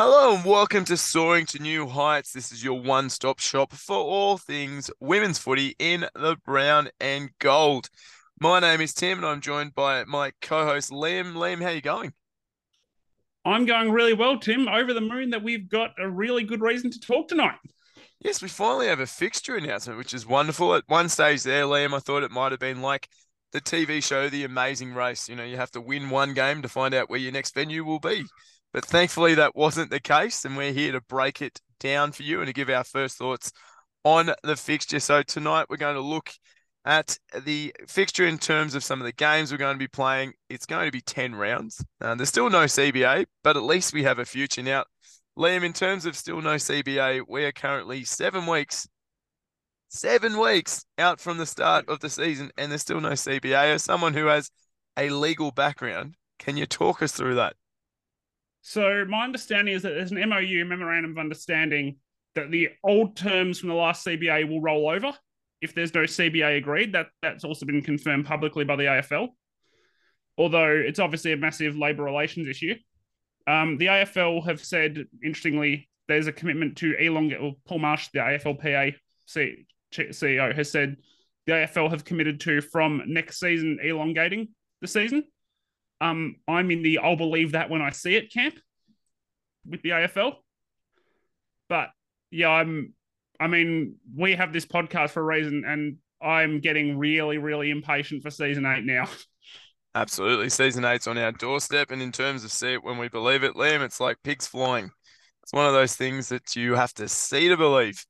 Hello and welcome to Soaring to New Heights. This is your one stop shop for all things women's footy in the brown and gold. My name is Tim and I'm joined by my co host Liam. Liam, how are you going? I'm going really well, Tim. Over the moon that we've got a really good reason to talk tonight. Yes, we finally have a fixture announcement, which is wonderful. At one stage there, Liam, I thought it might have been like the TV show The Amazing Race. You know, you have to win one game to find out where your next venue will be. But thankfully, that wasn't the case, and we're here to break it down for you and to give our first thoughts on the fixture. So tonight we're going to look at the fixture in terms of some of the games we're going to be playing. It's going to be 10 rounds. Uh, there's still no CBA, but at least we have a future. Now, Liam, in terms of still no CBA, we are currently seven weeks, seven weeks out from the start of the season, and there's still no CBA. As someone who has a legal background, can you talk us through that? So my understanding is that there's an MOU, memorandum of understanding, that the old terms from the last CBA will roll over if there's no CBA agreed. That that's also been confirmed publicly by the AFL. Although it's obviously a massive labour relations issue. Um, the AFL have said, interestingly, there's a commitment to elongate. Well, Paul Marsh, the AFLPA CEO, has said the AFL have committed to from next season elongating the season. Um, I'm in the I'll believe that when I see it camp with the AFL. But yeah, I'm I mean, we have this podcast for a reason and I'm getting really, really impatient for season eight now. Absolutely. Season eight's on our doorstep. And in terms of see it when we believe it, Liam, it's like pigs flying. It's one of those things that you have to see to believe.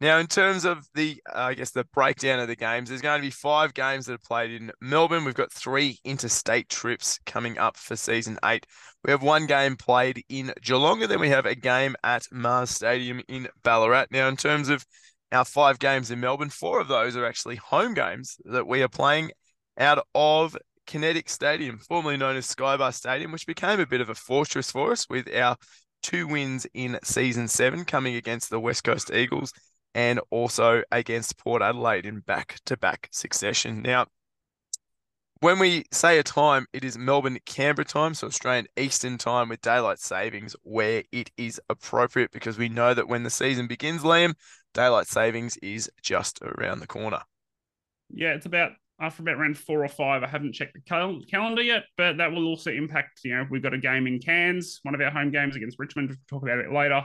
Now, in terms of the, uh, I guess, the breakdown of the games, there's going to be five games that are played in Melbourne. We've got three interstate trips coming up for season eight. We have one game played in Geelong, and then we have a game at Mars Stadium in Ballarat. Now, in terms of our five games in Melbourne, four of those are actually home games that we are playing out of Kinetic Stadium, formerly known as Skybus Stadium, which became a bit of a fortress for us with our two wins in season seven coming against the West Coast Eagles and also against Port Adelaide in back to back succession. Now, when we say a time, it is Melbourne Canberra time, so Australian Eastern time with daylight savings where it is appropriate because we know that when the season begins, Liam, daylight savings is just around the corner. Yeah, it's about after about round four or five. I haven't checked the cal- calendar yet, but that will also impact. You know, we've got a game in Cairns, one of our home games against Richmond. We'll talk about it later.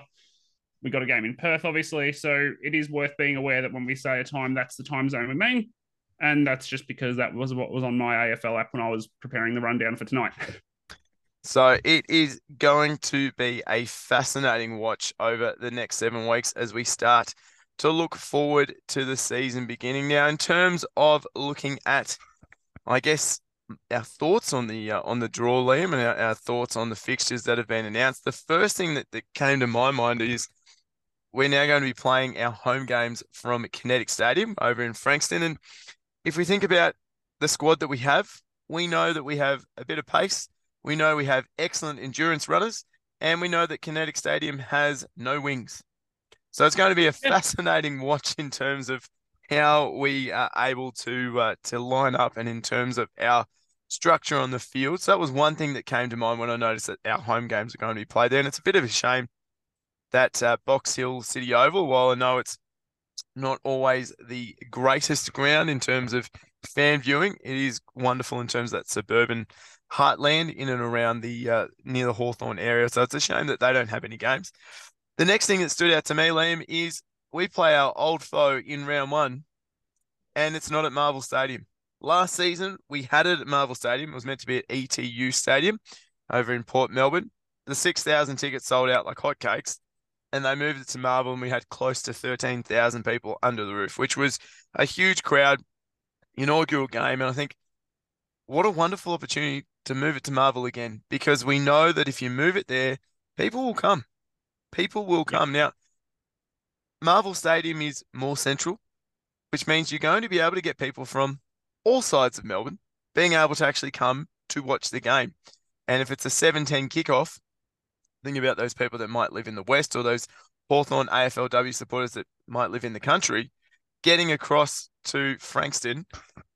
We got a game in Perth, obviously. So it is worth being aware that when we say a time, that's the time zone we mean. And that's just because that was what was on my AFL app when I was preparing the rundown for tonight. So it is going to be a fascinating watch over the next seven weeks as we start to look forward to the season beginning. Now, in terms of looking at, I guess, our thoughts on the uh, on the draw, Liam, and our, our, thoughts on the fixtures that have been announced. The first thing that, that came to my mind is we're now going to be playing our home games from Kinetic Stadium over in Frankston. And if we think about the squad that we have, we know that we have a bit of pace. We know we have excellent endurance runners, and we know that Kinetic Stadium has no wings. So it's going to be a fascinating watch in terms of how we are able to uh, to line up and in terms of our structure on the field. So that was one thing that came to mind when I noticed that our home games are going to be played there. And it's a bit of a shame that uh, Box Hill City Oval, while I know it's not always the greatest ground in terms of fan viewing, it is wonderful in terms of that suburban heartland in and around the uh, near the Hawthorn area. So it's a shame that they don't have any games. The next thing that stood out to me, Liam, is we play our old foe in round one, and it's not at Marvel Stadium. Last season, we had it at Marvel Stadium. It was meant to be at ETU Stadium over in Port Melbourne. The 6,000 tickets sold out like hotcakes and they moved it to Marvel, and we had close to 13,000 people under the roof, which was a huge crowd, inaugural game. And I think what a wonderful opportunity to move it to Marvel again, because we know that if you move it there, people will come. People will come. Now, Marvel Stadium is more central, which means you're going to be able to get people from all sides of Melbourne being able to actually come to watch the game. And if it's a 7-10 kickoff, Think about those people that might live in the West or those Hawthorn AFLW supporters that might live in the country. Getting across to Frankston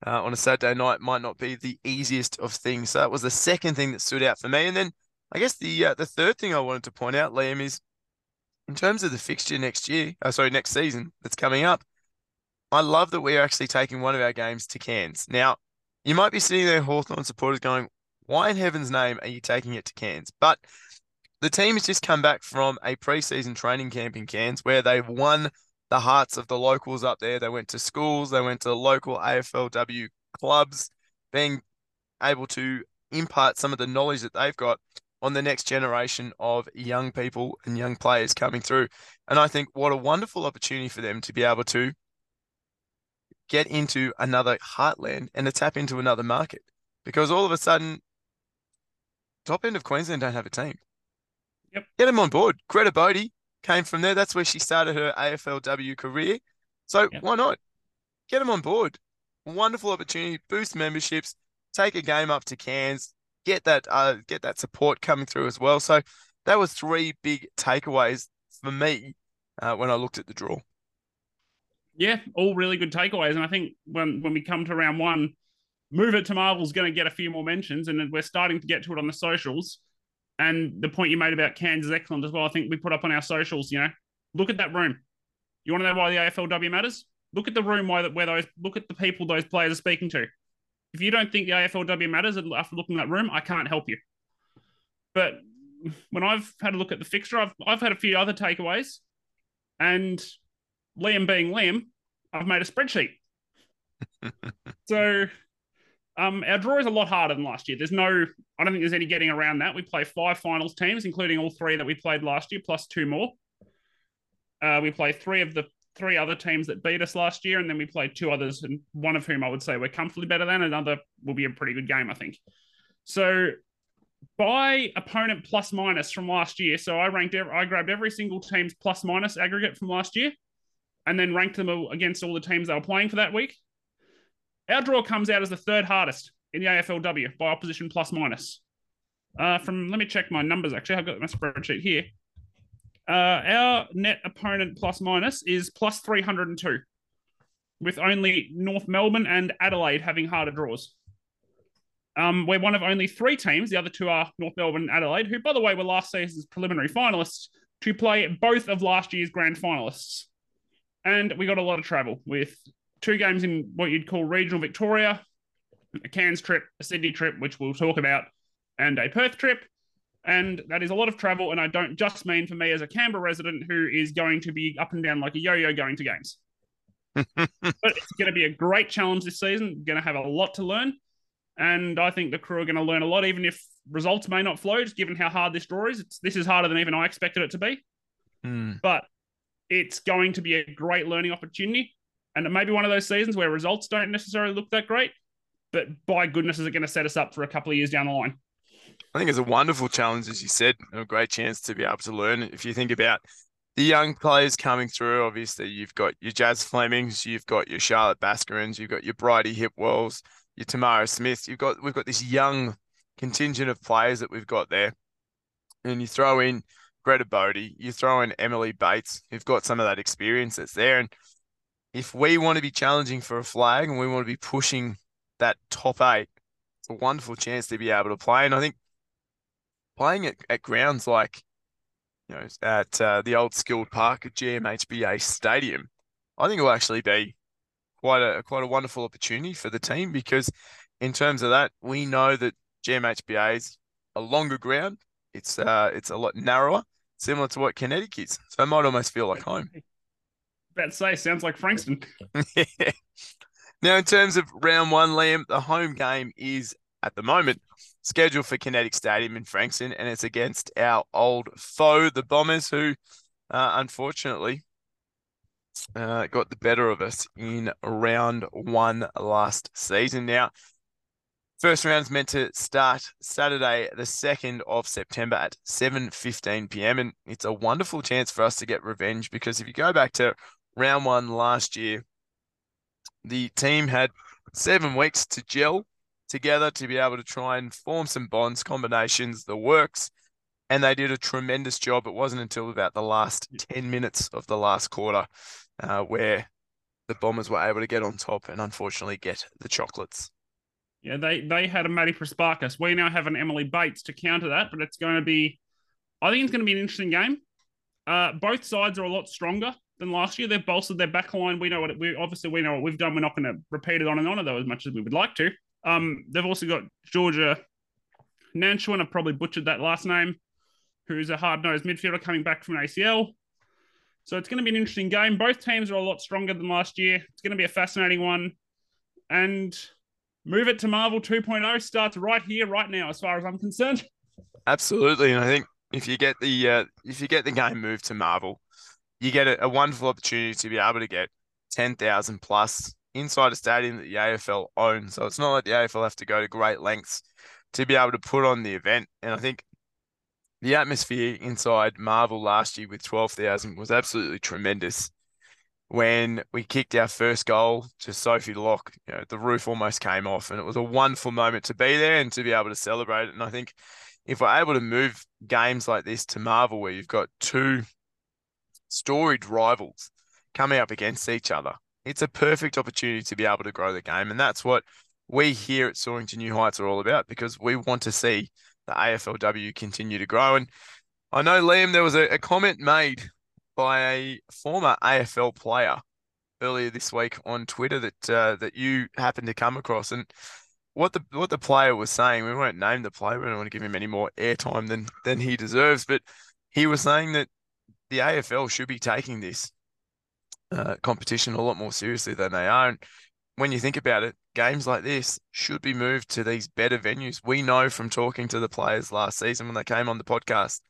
uh, on a Saturday night might not be the easiest of things. So that was the second thing that stood out for me. And then I guess the uh, the third thing I wanted to point out, Liam, is in terms of the fixture next year, uh, sorry, next season that's coming up. I love that we're actually taking one of our games to Cairns. Now, you might be sitting there, Hawthorn supporters, going, why in heaven's name are you taking it to Cairns? But the team has just come back from a preseason training camp in Cairns where they've won the hearts of the locals up there. They went to schools, they went to local AFLW clubs, being able to impart some of the knowledge that they've got on the next generation of young people and young players coming through. And I think what a wonderful opportunity for them to be able to get into another heartland and to tap into another market because all of a sudden, top end of Queensland don't have a team. Yep. Get them on board. Greta Bodie came from there. That's where she started her AFLW career. So yep. why not? Get them on board. Wonderful opportunity, boost memberships, take a game up to Cairns, get that uh, get that support coming through as well. So that was three big takeaways for me uh, when I looked at the draw. Yeah, all really good takeaways, and I think when when we come to round one, move it to Marvel's going to get a few more mentions, and we're starting to get to it on the socials. And the point you made about Cairns is excellent as well. I think we put up on our socials. You know, look at that room. You want to know why the AFLW matters? Look at the room where, where those look at the people those players are speaking to. If you don't think the AFLW matters after looking at that room, I can't help you. But when I've had a look at the fixture, I've I've had a few other takeaways, and Liam being Liam, I've made a spreadsheet. so um, our draw is a lot harder than last year. There's no, I don't think there's any getting around that. We play five finals teams, including all three that we played last year, plus two more. Uh, we play three of the three other teams that beat us last year, and then we played two others, and one of whom I would say we're comfortably better than. Another will be a pretty good game, I think. So by opponent plus minus from last year. So I ranked, every, I grabbed every single team's plus minus aggregate from last year, and then ranked them against all the teams they were playing for that week. Our draw comes out as the third hardest in the AFLW by opposition plus minus. Uh, from let me check my numbers. Actually, I've got my spreadsheet here. Uh, our net opponent plus minus is plus 302, with only North Melbourne and Adelaide having harder draws. Um, we're one of only three teams, the other two are North Melbourne and Adelaide, who, by the way, were last season's preliminary finalists, to play both of last year's grand finalists. And we got a lot of travel with two games in what you'd call regional Victoria, a Cairns trip, a Sydney trip, which we'll talk about, and a Perth trip. And that is a lot of travel. And I don't just mean for me as a Canberra resident who is going to be up and down like a yo yo going to games. but it's going to be a great challenge this season. Going to have a lot to learn. And I think the crew are going to learn a lot, even if results may not flow, just given how hard this draw is. It's, this is harder than even I expected it to be. Mm. But it's going to be a great learning opportunity. And it may be one of those seasons where results don't necessarily look that great, but by goodness, is it going to set us up for a couple of years down the line? I think it's a wonderful challenge, as you said, a great chance to be able to learn. If you think about the young players coming through, obviously you've got your Jazz Flemings, you've got your Charlotte Baskarans, you've got your Bridie Hipwells, your Tamara Smith. You've got we've got this young contingent of players that we've got there, and you throw in Greta Bodie, you throw in Emily Bates, who've got some of that experience that's there, and if we want to be challenging for a flag and we want to be pushing that top eight, it's a wonderful chance to be able to play. And I think playing at, at grounds like, you know, at uh, the old skilled park at GMHBA Stadium, I think it will actually be quite a quite a wonderful opportunity for the team because in terms of that, we know that GMHBA is a longer ground. It's uh it's a lot narrower, similar to what Kinetic is. So it might almost feel like home about to say, sounds like Frankston. now, in terms of round one, Liam, the home game is at the moment scheduled for Kinetic Stadium in Frankston, and it's against our old foe, the Bombers, who uh, unfortunately uh, got the better of us in round one last season. Now, first round is meant to start Saturday, the 2nd of September at 7.15 p.m. And it's a wonderful chance for us to get revenge because if you go back to round one last year, the team had seven weeks to gel together to be able to try and form some bonds, combinations, the works. And they did a tremendous job. It wasn't until about the last 10 minutes of the last quarter uh, where the Bombers were able to get on top and unfortunately get the chocolates. Yeah, they they had a Maddie Prespakis. We now have an Emily Bates to counter that, but it's going to be, I think it's going to be an interesting game. Uh, both sides are a lot stronger than last year. They've bolstered their back line. We know what we obviously we know what we've done. We're not going to repeat it on and on though as much as we would like to. Um, they've also got Georgia Nanchuan. I probably butchered that last name. Who's a hard nosed midfielder coming back from an ACL. So it's going to be an interesting game. Both teams are a lot stronger than last year. It's going to be a fascinating one. And move it to Marvel 2.0 starts right here, right now, as far as I'm concerned. Absolutely, and I think if you get the uh, if you get the game moved to Marvel, you get a, a wonderful opportunity to be able to get ten thousand plus inside a stadium that the AFL owns. So it's not like the AFL have to go to great lengths to be able to put on the event. And I think the atmosphere inside Marvel last year with 12,000 was absolutely tremendous. When we kicked our first goal to Sophie Locke, you know, the roof almost came off, and it was a wonderful moment to be there and to be able to celebrate it. And I think if we're able to move games like this to Marvel, where you've got two storied rivals coming up against each other, it's a perfect opportunity to be able to grow the game. And that's what we here at Soaring to New Heights are all about because we want to see the AFLW continue to grow. And I know, Liam, there was a, a comment made by a former AFL player earlier this week on Twitter that uh, that you happened to come across. And what the what the player was saying, we won't name the player, we don't want to give him any more airtime than than he deserves, but he was saying that the AFL should be taking this uh, competition a lot more seriously than they are. And when you think about it, games like this should be moved to these better venues. We know from talking to the players last season when they came on the podcast,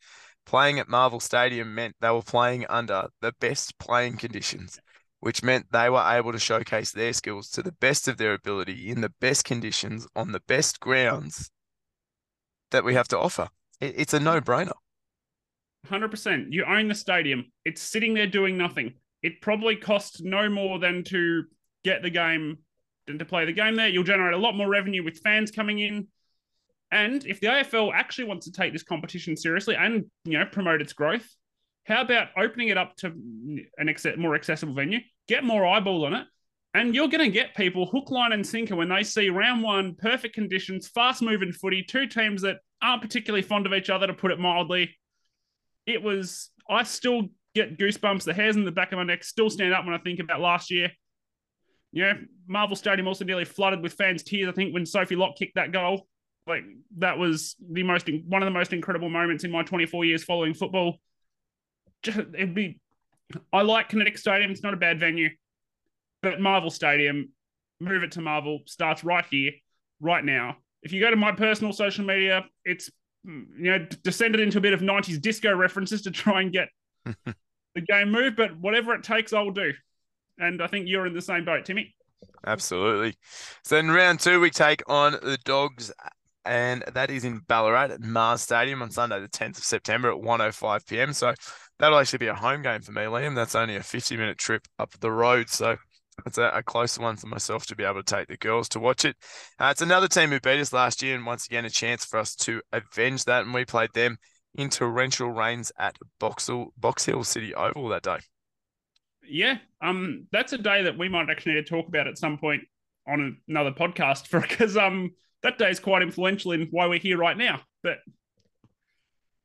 playing at Marvel Stadium meant they were playing under the best playing conditions, which meant they were able to showcase their skills to the best of their ability in the best conditions on the best grounds that we have to offer. It's a no brainer. 100%. You own the stadium, it's sitting there doing nothing it probably costs no more than to get the game than to play the game there. You'll generate a lot more revenue with fans coming in. And if the AFL actually wants to take this competition seriously and you know promote its growth, how about opening it up to an ex- more accessible venue, get more eyeballs on it, and you're going to get people hook, line, and sinker when they see round one, perfect conditions, fast moving footy, two teams that aren't particularly fond of each other, to put it mildly. It was, I still get goosebumps. The hairs in the back of my neck still stand up when I think about last year. You know, Marvel Stadium also nearly flooded with fans' tears. I think when Sophie Locke kicked that goal, like that was the most one of the most incredible moments in my 24 years following football. Just, it'd be, I like Kinetic Stadium. It's not a bad venue, but Marvel Stadium, move it to Marvel starts right here, right now. If you go to my personal social media, it's you know descended into a bit of 90s disco references to try and get the game move, but whatever it takes, I'll do. And I think you're in the same boat, Timmy. Absolutely. So in round two, we take on the Dogs, and that is in Ballarat at Mars Stadium on Sunday, the 10th of September at 1.05 p.m. So that'll actually be a home game for me, Liam. That's only a 50 minute trip up the road. So it's a, a closer one for myself to be able to take the girls to watch it. Uh, it's another team who beat us last year, and once again, a chance for us to avenge that. And we played them in torrential rains at Box Hill, Box Hill City Oval that day. Yeah, um, that's a day that we might actually need to talk about at some point on another podcast for because um that day is quite influential in why we're here right now. But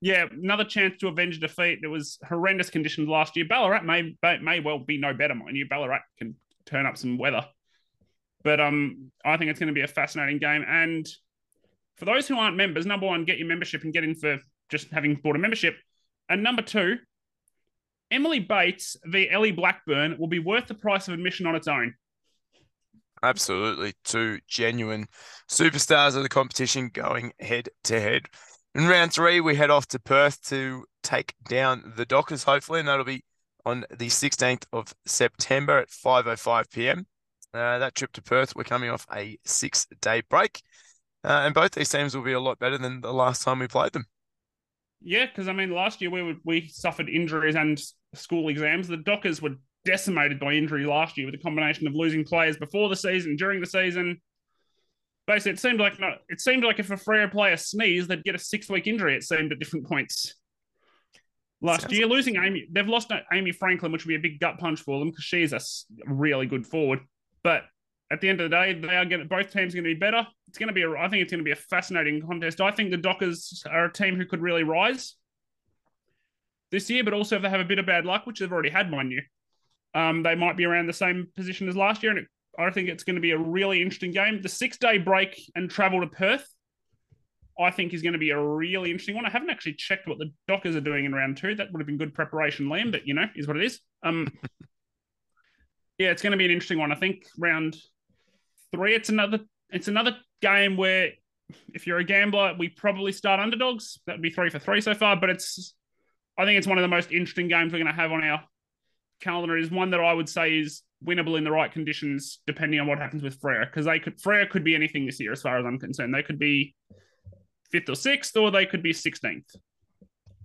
yeah, another chance to avenge defeat. There was horrendous conditions last year. Ballarat may may well be no better, mind you. Ballarat can turn up some weather, but um, I think it's going to be a fascinating game. And for those who aren't members, number one, get your membership and get in for just having bought a membership. And number two, Emily Bates v. Ellie Blackburn will be worth the price of admission on its own. Absolutely. Two genuine superstars of the competition going head to head. In round three, we head off to Perth to take down the Dockers, hopefully, and that'll be on the 16th of September at 5.05 p.m. Uh, that trip to Perth, we're coming off a six day break. Uh, and both these teams will be a lot better than the last time we played them. Yeah, because I mean, last year we we suffered injuries and school exams. The Dockers were decimated by injury last year with a combination of losing players before the season, during the season. Basically, it seemed like not, it seemed like if a Freo player sneezed, they'd get a six week injury. It seemed at different points. Last Sounds year, losing Amy, they've lost Amy Franklin, which would be a big gut punch for them because she's a really good forward. But at the end of the day, they are going. Both teams are going to be better. It's going to be. A, I think it's going to be a fascinating contest. I think the Dockers are a team who could really rise this year, but also if they have a bit of bad luck, which they've already had, mind you, um, they might be around the same position as last year. And it, I think it's going to be a really interesting game. The six day break and travel to Perth, I think, is going to be a really interesting one. I haven't actually checked what the Dockers are doing in round two. That would have been good preparation, Liam, but you know, is what it is. Um, yeah, it's going to be an interesting one. I think round three. It's another it's another game where if you're a gambler, we probably start underdogs. That would be three for three so far. But it's I think it's one of the most interesting games we're going to have on our calendar. Is one that I would say is winnable in the right conditions, depending on what happens with Freo. Because they could Freo could be anything this year, as far as I'm concerned. They could be fifth or sixth, or they could be sixteenth.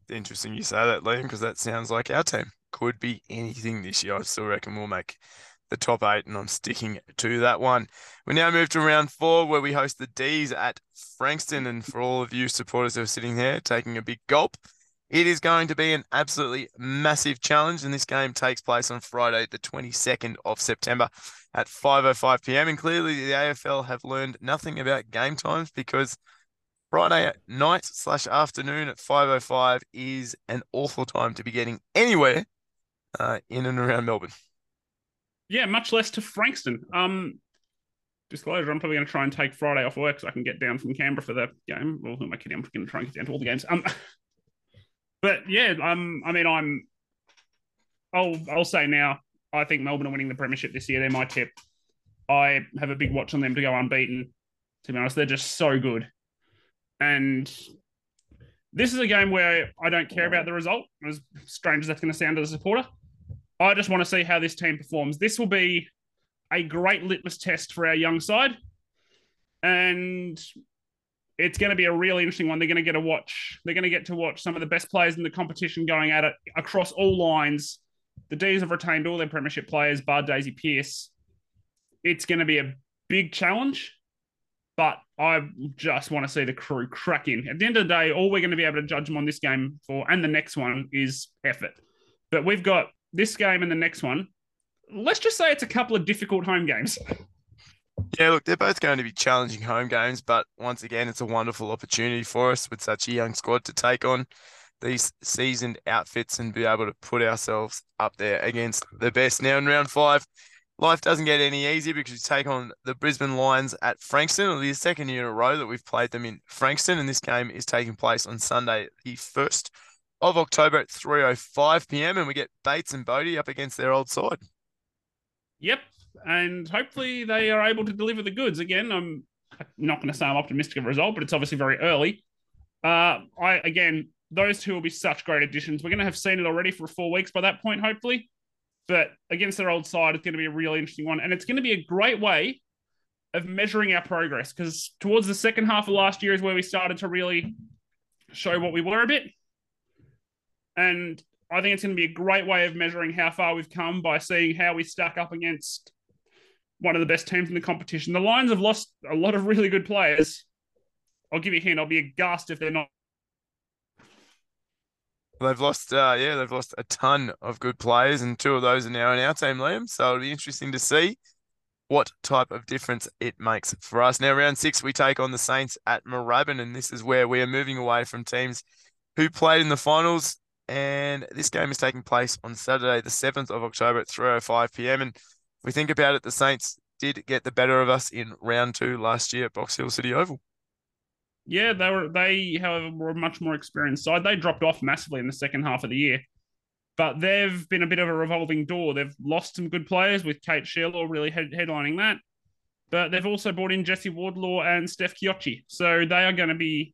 Interesting you say that, Liam, because that sounds like our team could be anything this year. I still reckon we'll make the top eight, and I'm sticking to that one. We now move to round four, where we host the D's at Frankston. And for all of you supporters who are sitting there taking a big gulp, it is going to be an absolutely massive challenge. And this game takes place on Friday, the 22nd of September at 5.05 p.m. And clearly, the AFL have learned nothing about game times because Friday night slash afternoon at 5.05 is an awful time to be getting anywhere uh, in and around Melbourne. Yeah, much less to Frankston. Um, disclosure, I'm probably going to try and take Friday off work so I can get down from Canberra for the game. Well, who am I kidding? I'm going to try and get down to all the games. Um, but yeah, um, I mean, I'm. I'll I'll say now. I think Melbourne are winning the premiership this year. They're my tip. I have a big watch on them to go unbeaten. To be honest, they're just so good. And this is a game where I don't care about the result, as strange as that's going to sound as a supporter. I just want to see how this team performs. This will be a great litmus test for our young side. And it's going to be a really interesting one. They're going to get to watch. They're going to get to watch some of the best players in the competition going at it across all lines. The D's have retained all their premiership players, bar Daisy Pearce. It's going to be a big challenge, but I just want to see the crew crack in. At the end of the day, all we're going to be able to judge them on this game for and the next one is effort. But we've got this game and the next one, let's just say it's a couple of difficult home games. Yeah, look, they're both going to be challenging home games, but once again, it's a wonderful opportunity for us with such a young squad to take on these seasoned outfits and be able to put ourselves up there against the best. Now in round five, life doesn't get any easier because you take on the Brisbane Lions at Frankston. It'll be the second year in a row that we've played them in Frankston, and this game is taking place on Sunday, the 1st of October at 3.05 p.m. And we get Bates and Bodie up against their old side. Yep. And hopefully they are able to deliver the goods. Again, I'm not going to say I'm optimistic of a result, but it's obviously very early. Uh, I Again, those two will be such great additions. We're going to have seen it already for four weeks by that point, hopefully. But against their old side, it's going to be a really interesting one. And it's going to be a great way of measuring our progress because towards the second half of last year is where we started to really show what we were a bit. And I think it's going to be a great way of measuring how far we've come by seeing how we stack up against one of the best teams in the competition. The Lions have lost a lot of really good players. I'll give you a hint. I'll be aghast if they're not. They've lost, uh, yeah, they've lost a ton of good players, and two of those are now in our team, Liam. So it'll be interesting to see what type of difference it makes for us. Now, round six, we take on the Saints at Moorabbin, and this is where we are moving away from teams who played in the finals and this game is taking place on Saturday, the 7th of October at 3.05 p.m. And if we think about it, the Saints did get the better of us in round two last year at Box Hill City Oval. Yeah, they were they, however, were a much more experienced side. They dropped off massively in the second half of the year. But they've been a bit of a revolving door. They've lost some good players with Kate Shierlaw really head- headlining that. But they've also brought in Jesse Wardlaw and Steph Chiocci. So they are going to be.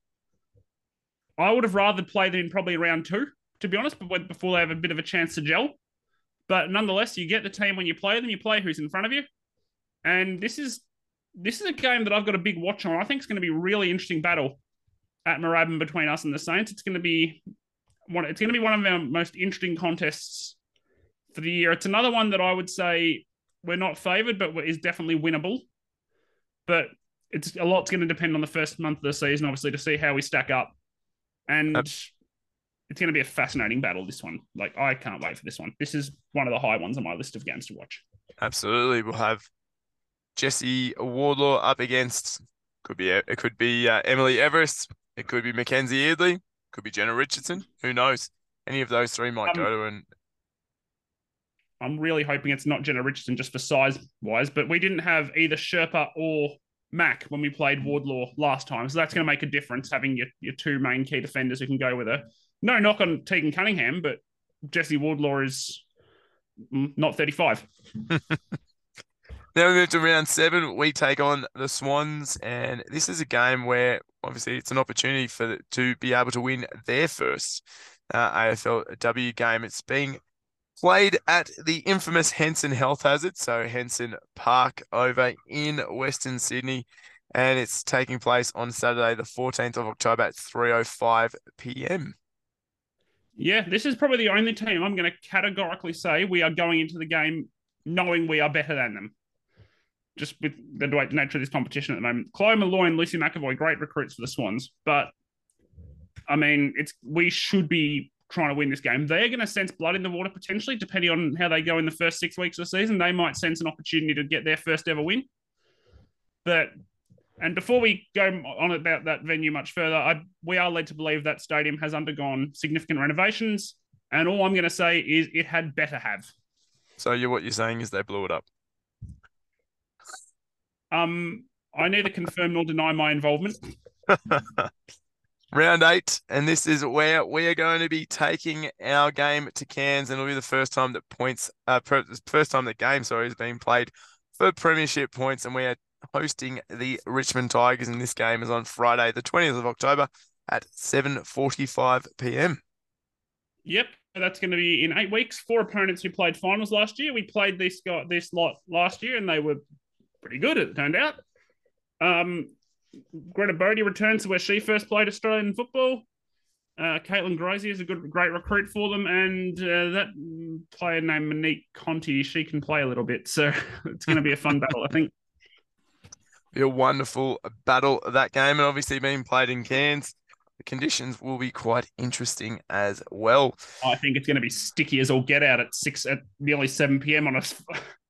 I would have rather played them in probably round two to be honest, but before they have a bit of a chance to gel. But nonetheless, you get the team when you play them. You play who's in front of you, and this is this is a game that I've got a big watch on. I think it's going to be a really interesting battle at Moorabbin between us and the Saints. It's going to be one. It's going to be one of our most interesting contests for the year. It's another one that I would say we're not favoured, but is definitely winnable. But it's a lot's going to depend on the first month of the season, obviously, to see how we stack up. And it's going to be a fascinating battle. This one, like I can't wait for this one. This is one of the high ones on my list of games to watch. Absolutely, we'll have Jesse Wardlaw up against could be it could be uh, Emily Everest, it could be Mackenzie Eardley, could be Jenna Richardson. Who knows? Any of those three might um, go to an. I'm really hoping it's not Jenna Richardson just for size wise, but we didn't have either Sherpa or Mac when we played Wardlaw last time, so that's going to make a difference having your, your two main key defenders who can go with her. No knock on Tegan Cunningham, but Jesse Wardlaw is mm, not 35. Now we move to round seven. We take on the Swans, and this is a game where obviously it's an opportunity for to be able to win their first uh, AFLW game. It's being played at the infamous Henson Health Hazard, so Henson Park over in Western Sydney, and it's taking place on Saturday, the 14th of October at 3:05 p.m. Yeah, this is probably the only team I'm going to categorically say we are going into the game knowing we are better than them just with the nature of this competition at the moment. Chloe Molloy and Lucy McEvoy, great recruits for the Swans, but I mean, it's we should be trying to win this game. They're going to sense blood in the water potentially, depending on how they go in the first six weeks of the season. They might sense an opportunity to get their first ever win. But and before we go on about that venue much further, I, we are led to believe that stadium has undergone significant renovations, and all I'm going to say is it had better have. So you what you're saying is they blew it up. Um, I neither confirm nor deny my involvement. Round eight, and this is where we are going to be taking our game to Cairns, and it'll be the first time that points, uh, first time the game, sorry, is being played for premiership points, and we are hosting the Richmond Tigers, and this game is on Friday, the twentieth of October, at seven forty-five p.m. Yep, that's going to be in eight weeks. Four opponents who played finals last year. We played this guy, this lot last year, and they were pretty good, it turned out. Um, Greta Bodie returns to where she first played Australian football. Uh, Caitlin Greiser is a good, great recruit for them, and uh, that player named Monique Conti, she can play a little bit, so it's going to be a fun battle, I think. Be a wonderful battle that game, and obviously being played in Cairns, the conditions will be quite interesting as well. I think it's going to be sticky as all get out at six at nearly seven p.m. on a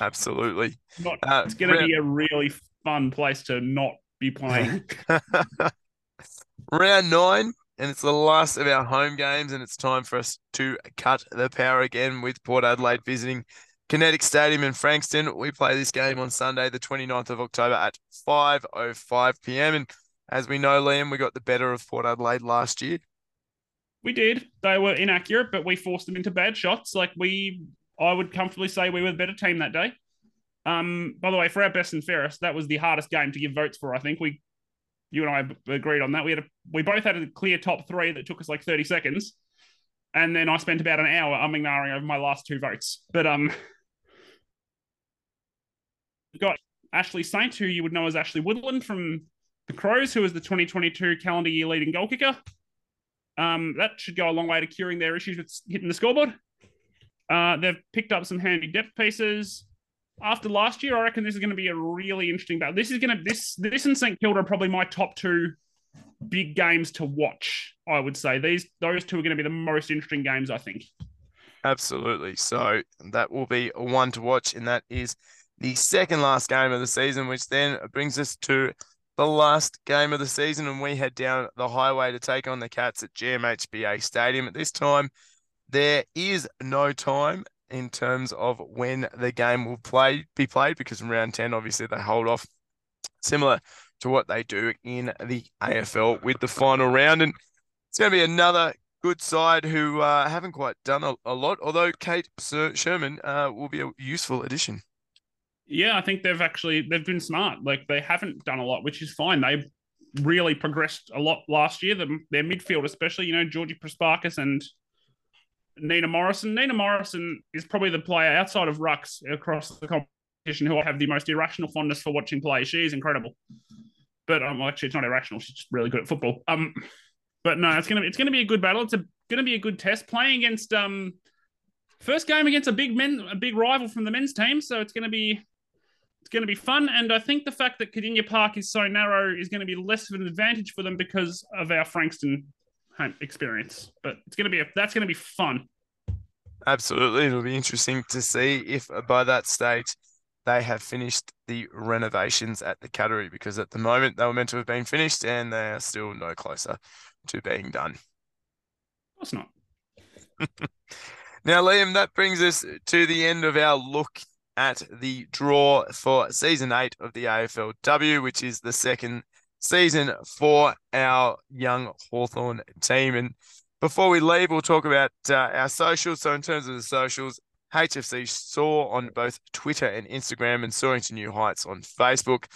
Absolutely. Not, uh, it's going to be a really fun place to not be playing. round nine, and it's the last of our home games, and it's time for us to cut the power again with Port Adelaide visiting Kinetic Stadium in Frankston. We play this game on Sunday, the 29th of October at 5.05 p.m. And as we know, Liam, we got the better of Port Adelaide last year. We did. They were inaccurate, but we forced them into bad shots. Like we I would comfortably say we were the better team that day. Um, by the way, for our best and fairest, that was the hardest game to give votes for. I think we, you and I agreed on that. We had a, we both had a clear top three that took us like thirty seconds, and then I spent about an hour umming and over my last two votes. But um, got Ashley Saint, who you would know as Ashley Woodland from the Crows, who was the 2022 calendar year leading goal kicker. Um, that should go a long way to curing their issues with hitting the scoreboard. Uh, they've picked up some handy depth pieces. After last year, I reckon this is going to be a really interesting battle. This is going to this this and St Kilda are probably my top two big games to watch. I would say these those two are going to be the most interesting games. I think. Absolutely. So that will be one to watch, and that is the second last game of the season, which then brings us to the last game of the season, and we head down the highway to take on the Cats at GMHBA Stadium. At this time, there is no time in terms of when the game will play be played because in round 10 obviously they hold off similar to what they do in the AFL with the final round and it's going to be another good side who uh, haven't quite done a, a, lot although Kate Sherman uh, will be a useful addition. Yeah, I think they've actually they've been smart. Like they haven't done a lot, which is fine. They've really progressed a lot last year. The, their midfield, especially, you know, Georgie Prespakis and Nina Morrison. Nina Morrison is probably the player outside of Rux across the competition who I have the most irrational fondness for watching play. She is incredible. But um, actually, it's not irrational. She's just really good at football. Um, but no, it's gonna it's gonna be a good battle. It's a, gonna be a good test playing against um, first game against a big men a big rival from the men's team. So it's gonna be it's going to be fun. And I think the fact that Kardinia Park is so narrow is going to be less of an advantage for them because of our Frankston experience. But it's gonna be a, that's gonna be fun. Absolutely, it'll be interesting to see if by that stage they have finished the renovations at the Cattery because at the moment they were meant to have been finished and they are still no closer to being done. Of course not. now, Liam, that brings us to the end of our look at the draw for season eight of the AFLW, which is the second season for our young Hawthorn team. And before we leave, we'll talk about uh, our socials. So, in terms of the socials, HFC Soar on both Twitter and Instagram, and Soaring to New Heights on Facebook.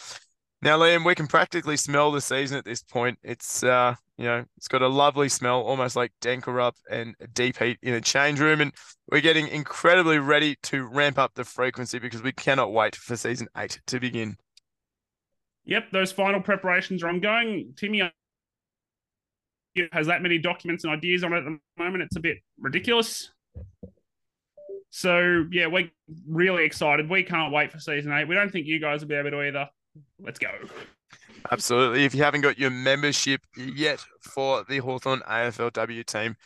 Now, Liam, we can practically smell the season at this point. It's uh, you know, it's got a lovely smell, almost like Dencorub and deep heat in a change room, and we're getting incredibly ready to ramp up the frequency because we cannot wait for season eight to begin. Yep, those final preparations are ongoing. Timmy has that many documents and ideas on it at the moment. It's a bit ridiculous. So yeah, we're really excited. We can't wait for season eight. We don't think you guys will be able to either. Let's go. Absolutely. If you haven't got your membership yet for the Hawthorn AFLW team,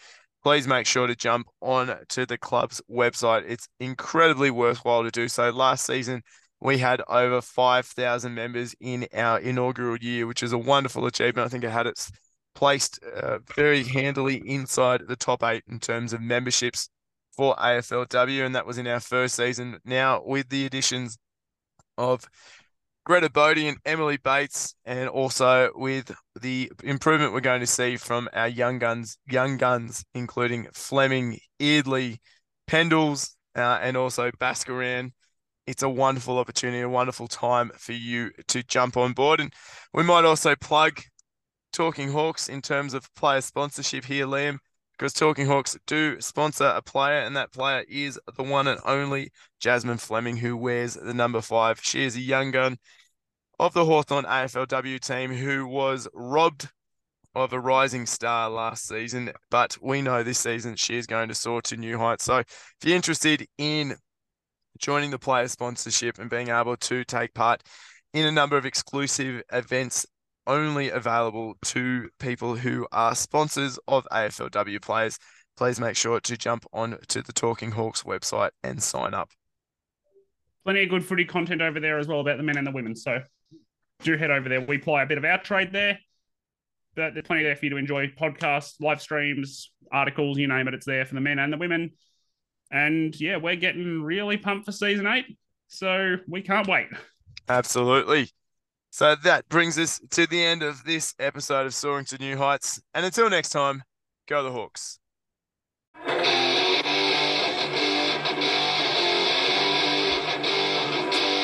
please make sure to jump on to the club's website. It's incredibly worthwhile to do so. Last season, we had over 5,000 members in our inaugural year, which is a wonderful achievement. I think it had its placed uh, very handily inside the top eight in terms of memberships for AFLW, and that was in our first season. Now, with the additions of Greta Bodie and Emily Bates, and also with the improvement we're going to see from our young guns, young guns, including Fleming, Eardley, Pendles, uh, and also Baskaran. It's a wonderful opportunity, a wonderful time for you to jump on board. And we might also plug Talking Hawks in terms of player sponsorship here, Liam because Talking Hawks do sponsor a player, and that player is the one and only Jasmine Fleming, who wears the number five. She is a young gun of the Hawthorn AFLW team who was robbed of a rising star last season, but we know this season she is going to soar to new heights. So if you're interested in joining the player sponsorship and being able to take part in a number of exclusive events only available to people who are sponsors of AFLW players. Please make sure to jump on to the Talking Hawks website and sign up. Plenty of good footy content over there as well about the men and the women. So do head over there. We ply a bit of our trade there. But there's plenty there for you to enjoy podcasts, live streams, articles, you name it, it's there for the men and the women. And yeah, we're getting really pumped for season eight. So we can't wait. Absolutely. So that brings us to the end of this episode of Soaring to New Heights. And until next time, go the Hawks.